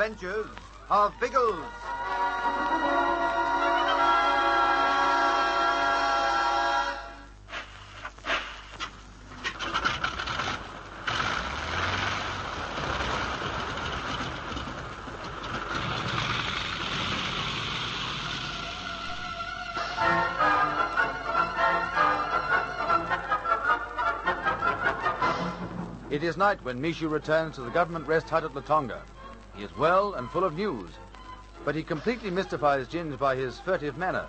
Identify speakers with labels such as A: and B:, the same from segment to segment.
A: adventures of Biggles. It is night when Mishu returns to the government rest hut at Latonga. He is well and full of news, but he completely mystifies Ginge by his furtive manner.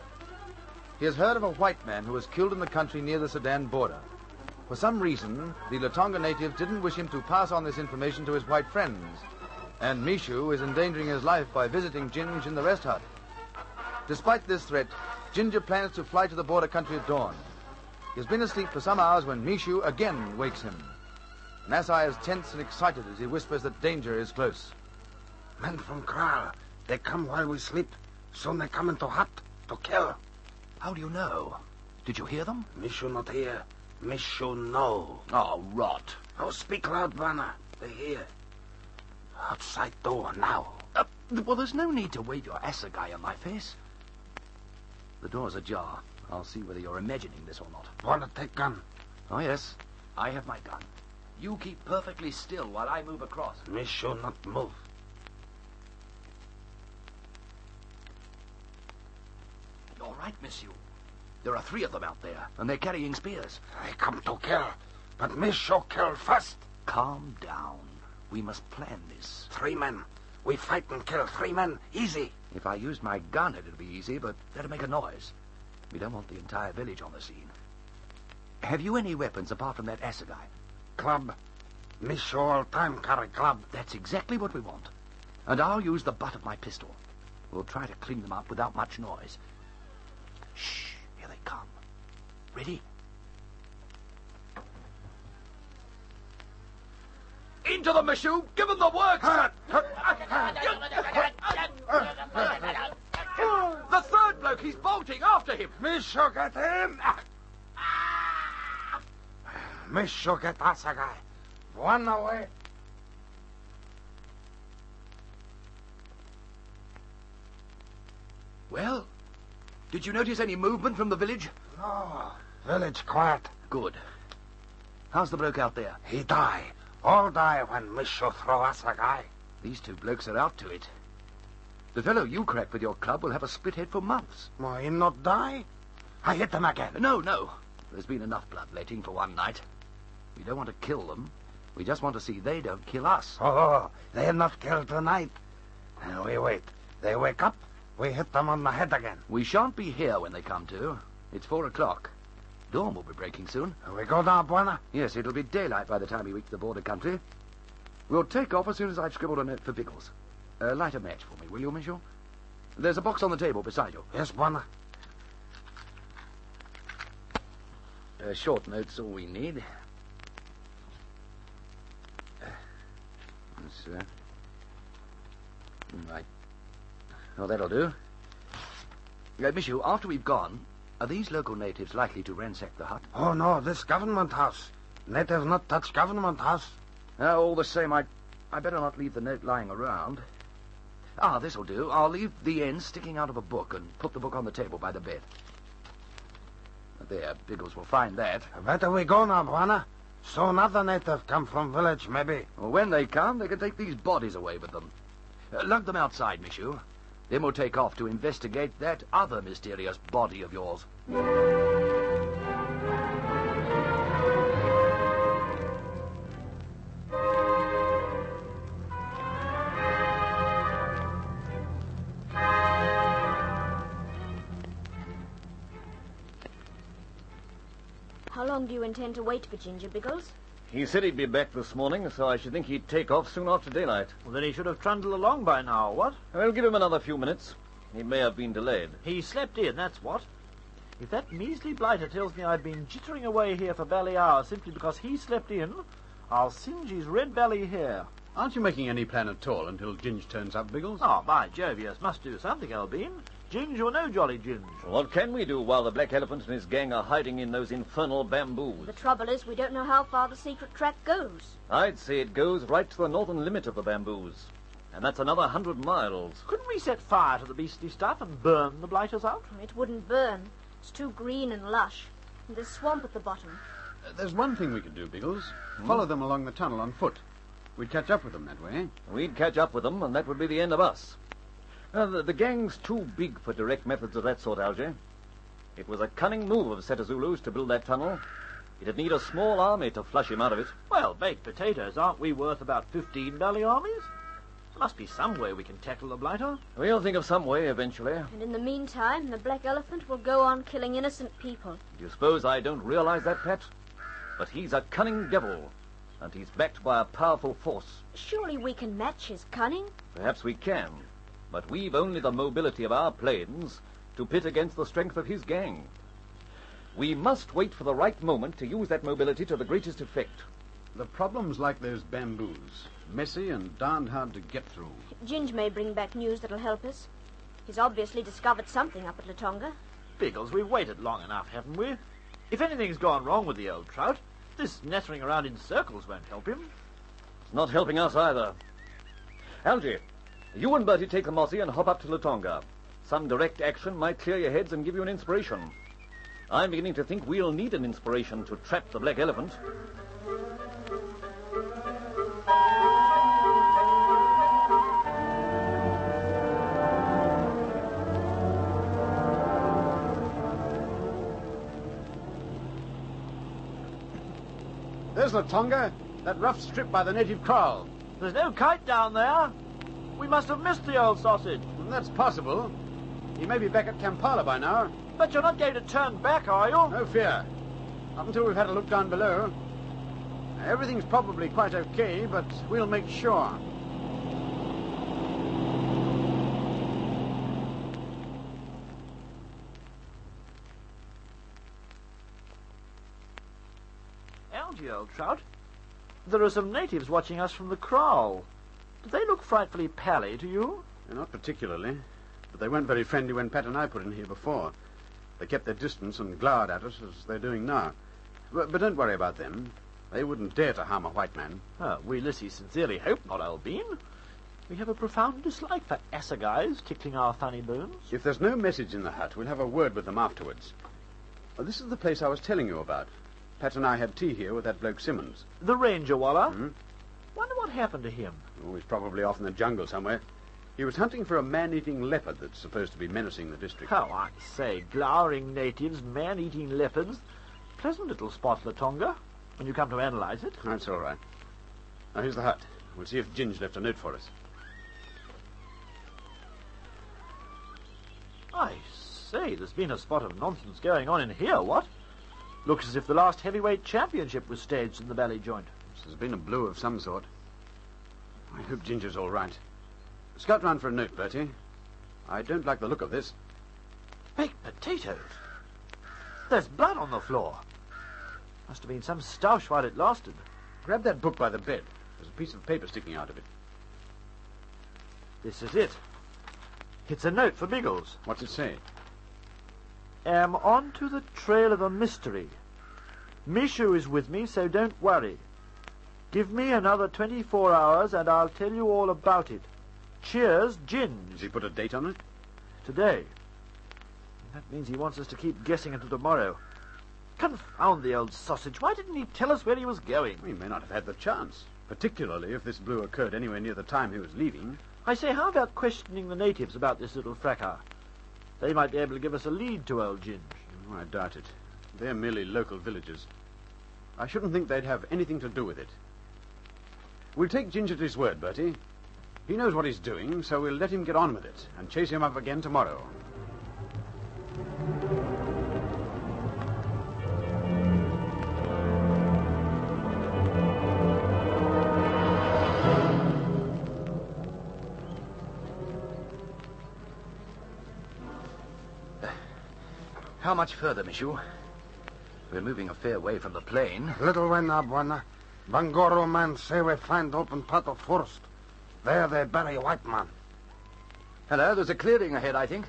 A: He has heard of a white man who was killed in the country near the Sudan border. For some reason, the Latonga natives didn't wish him to pass on this information to his white friends, and Mishu is endangering his life by visiting Ginge in the rest hut. Despite this threat, Ginger plans to fly to the border country at dawn. He has been asleep for some hours when Mishu again wakes him. Nasai is tense and excited as he whispers that danger is close.
B: Men from kraal. They come while we sleep. Soon they come into hut to kill.
C: How do you know? Did you hear them?
B: Mishu not hear. Mishu know.
C: Oh, rot.
B: Oh, speak loud, Bwana. They hear. Outside door now.
C: Uh, well, there's no need to wave your assegai on my face. The door's ajar. I'll see whether you're imagining this or not.
B: Wanna take gun?
C: Oh, yes. I have my gun. You keep perfectly still while I move across.
B: Mishu not move.
C: All right, monsieur. There are three of them out there, and they're carrying spears.
B: They come to kill. But miss Mishu kill first.
C: Calm down. We must plan this.
B: Three men. We fight and kill three men. Easy.
C: If I used my gun, it'd be easy, but that'd make a noise. We don't want the entire village on the scene. Have you any weapons apart from that assegai?
B: Club. Mishu all time carry club.
C: That's exactly what we want. And I'll use the butt of my pistol. We'll try to clean them up without much noise. Shh, here they come. Ready? Into the machine, Give them the works! the third bloke, he's bolting after him!
B: Mishu get him. Mishu get assegai. One away.
C: Well, did you notice any movement from the village?
B: No. Village quiet.
C: Good. How's the bloke out there?
B: He die. All die when Mishu throw assegai.
C: These two blokes are out to it. The fellow you cracked with your club will have a split head for months.
B: Why, he not die? I hit him again.
C: No, no. There's been enough bloodletting for one night. We don't want to kill them. We just want to see they don't kill us.
B: Oh, oh, oh. they have not killed tonight. Now we wait. They wake up, we hit them on the head again.
C: We shan't be here when they come to. It's four o'clock. Dawn will be breaking soon.
B: We go now, Bwana?
C: Yes, it'll be daylight by the time we reach the border country. We'll take off as soon as I've scribbled a note for Biggles. Uh, light a match for me, will you, monsieur? There's a box on the table beside you.
B: Yes, Bwana.
C: A short note's all we need. Uh, Yes, uh, right. Oh, that'll do. Uh, monsieur, after we've gone, are these local natives likely to ransack the hut?
B: Oh, no, this government house. Native not touch government house.
C: Uh, all the same, I, I better not leave the note lying around. Ah, this'll do. I'll leave the end sticking out of a book and put the book on the table by the bed. There, Biggles will find that.
B: Better we go now, Bwana. Soon other native come from village, maybe.
C: Well, when they come, they can take these bodies away with them. Uh, lug them outside, monsieur. Then we'll take off to investigate that other mysterious body of yours.
D: How long do you intend to wait for Ginger Biggles?
E: He said he'd be back this morning, so I should think he'd take off soon after daylight.
F: Well, then he should have trundled along by now, what?
E: I'll give him another few minutes. He may have been delayed.
F: He slept in, that's what. If that measly blighter tells me I've been jittering away here for barely hours simply because he slept in, I'll singe his red belly hair.
G: Aren't you making any plan at all until Ginge turns up, Biggles?
F: Oh, by Jove, yes, must do something, Albine. Ginge or no jolly Ginge.
E: What can we do while the Black Elephant and his gang are hiding in those infernal bamboos?
D: The trouble is, we don't know how far the secret track goes.
E: I'd say it goes right to the northern limit of the bamboos. And that's another hundred miles.
F: Couldn't we set fire to the beastly stuff and burn the blighters out?
D: It wouldn't burn. It's too green and lush. And there's swamp at the bottom.
G: Uh, There's one thing we could do, Biggles. Follow them along the tunnel on foot. We'd catch up with them that way.
E: We'd catch up with them, and that would be the end of us. Uh, the, the gang's too big for direct methods of that sort, Algy. It was a cunning move of Setazulu's to build that tunnel. It'd need a small army to flush him out of it.
F: Well, baked potatoes, aren't we worth about 15 belly armies? There must be some way we can tackle the blighter.
E: We'll think of some way eventually.
D: And in the meantime, the Black Elephant will go on killing innocent people.
E: Do you suppose I don't realize that, Pat? But he's a cunning devil, and he's backed by a powerful force.
D: Surely we can match his cunning.
E: Perhaps we can, but we've only the mobility of our planes to pit against the strength of his gang. We must wait for the right moment to use that mobility to the greatest effect.
G: The problem's like those bamboos. Messy and darned hard to get through.
D: Ginge may bring back news that'll help us. He's obviously discovered something up at Latonga.
F: Biggles, we've waited long enough, haven't we? If anything's gone wrong with the old trout, this nattering around in circles won't help him.
E: It's not helping us either. Algy, you and Bertie take the Mossy and hop up to Latonga. Some direct action might clear your heads and give you an inspiration. I'm beginning to think we'll need an inspiration to trap the black elephant.
G: There's Latonga, that rough strip by the native kraal.
F: There's no kite down there. We must have missed the old sausage.
G: And that's possible. He may be back at Kampala by now.
F: But you're not going to turn back, are you?
G: No fear. Not until we've had a look down below. Everything's probably quite okay, but we'll make sure.
F: Algy, old trout. There are some natives watching us from the kraal. Do they look frightfully pally to you?
G: Not particularly. But they weren't very friendly when Pat and I put in here before. They kept their distance and glowered at us as they're doing now. But, but don't worry about them. They wouldn't dare to harm a white man.
F: Oh, we Lissy sincerely hope not, bean. We have a profound dislike for assegais tickling our funny bones.
G: If there's no message in the hut, we'll have a word with them afterwards. Oh, this is the place I was telling you about. Pat and I had tea here with that bloke Simmons.
F: The ranger walla.
G: Hmm?
F: Wonder what happened to him.
G: Oh, he's probably off in the jungle somewhere. He was hunting for a man-eating leopard that's supposed to be menacing the district.
F: Oh, I say, glowering natives, man-eating leopards. Pleasant little spot, Latonga, when you come to analyze it.
G: That's all right. Now, here's the hut. We'll see if Ginge left a note for us.
F: I say, there's been a spot of nonsense going on in here, what? Looks as if the last heavyweight championship was staged in the Bally joint.
G: There's been a blue of some sort. I hope Ginger's all right. Scout round for a note, Bertie. I don't like the look of this.
F: Baked potatoes. There's blood on the floor. Must have been some stoush while it lasted.
G: Grab that book by the bed. There's a piece of paper sticking out of it.
F: This is it. It's a note for Biggles.
G: What's it say?
F: Am on to the trail of a mystery. Mishu is with me, so don't worry. Give me another 24 hours and I'll tell you all about it. Cheers,
G: gin.
F: Has
G: he put a date on it?
F: Today. That means he wants us to keep guessing until tomorrow. Confound the old sausage. Why didn't he tell us where he was going?
G: We may not have had the chance, particularly if this blue occurred anywhere near the time he was leaving.
F: I say, how about questioning the natives about this little fracas? They might be able to give us a lead to old Ginge.
G: Oh, I doubt it. They're merely local villagers. I shouldn't think they'd have anything to do with it. We'll take Ginger at his word, Bertie. He knows what he's doing, so we'll let him get on with it and chase him up again tomorrow.
C: How much further, Mishu? We're moving a fair way from the plane.
B: Little way now, Bwana. Bangoro man say we find open part of forest. There they bury white man.
C: Hello, there's a clearing ahead, I think.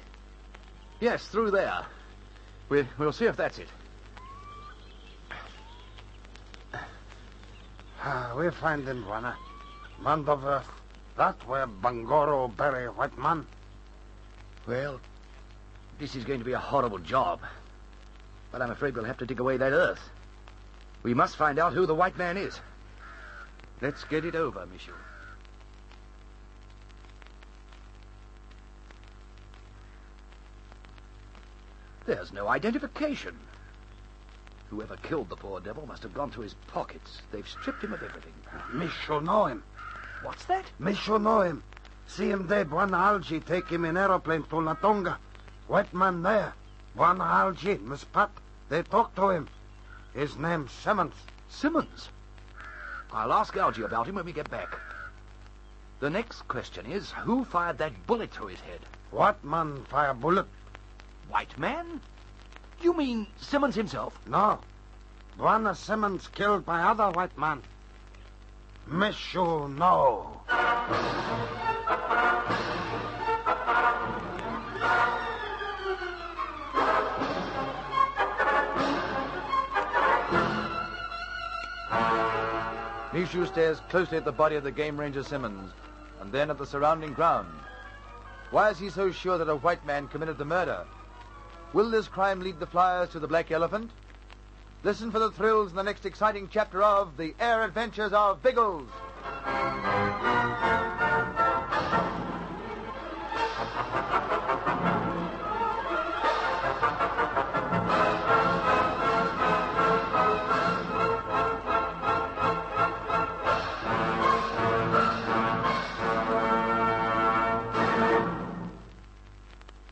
C: Yes, through there. We, we'll see if that's it.
B: Ah, we find him, Bwana. Band of earth. That where Bangoro bury white man?
C: Well, this is going to be a horrible job. But I'm afraid we'll have to dig away that earth. We must find out who the white man is. Let's get it over, Mishu. There's no identification. Whoever killed the poor devil must have gone through his pockets. They've stripped him of everything.
B: Me should know him.
C: What's that?
B: Me should know him. See him dead. One Algy take him in aeroplane to Latonga. White man there. One Algy, Miss Pat. They talk to him. His name's Simmons.
C: Simmons. I'll ask Algy about him when we get back. The next question is, who fired that bullet through his head?
B: What man fire bullet?
C: White man? You mean Simmons himself?
B: No. One Simmons killed by other white man. Miss you know.
A: Mishu stares closely at the body of the game ranger Simmons, and then at the surrounding ground. Why is he so sure that a white man committed the murder? Will this crime lead the flyers to the Black Elephant? Listen for the thrills in the next exciting chapter of The Air Adventures of Biggles.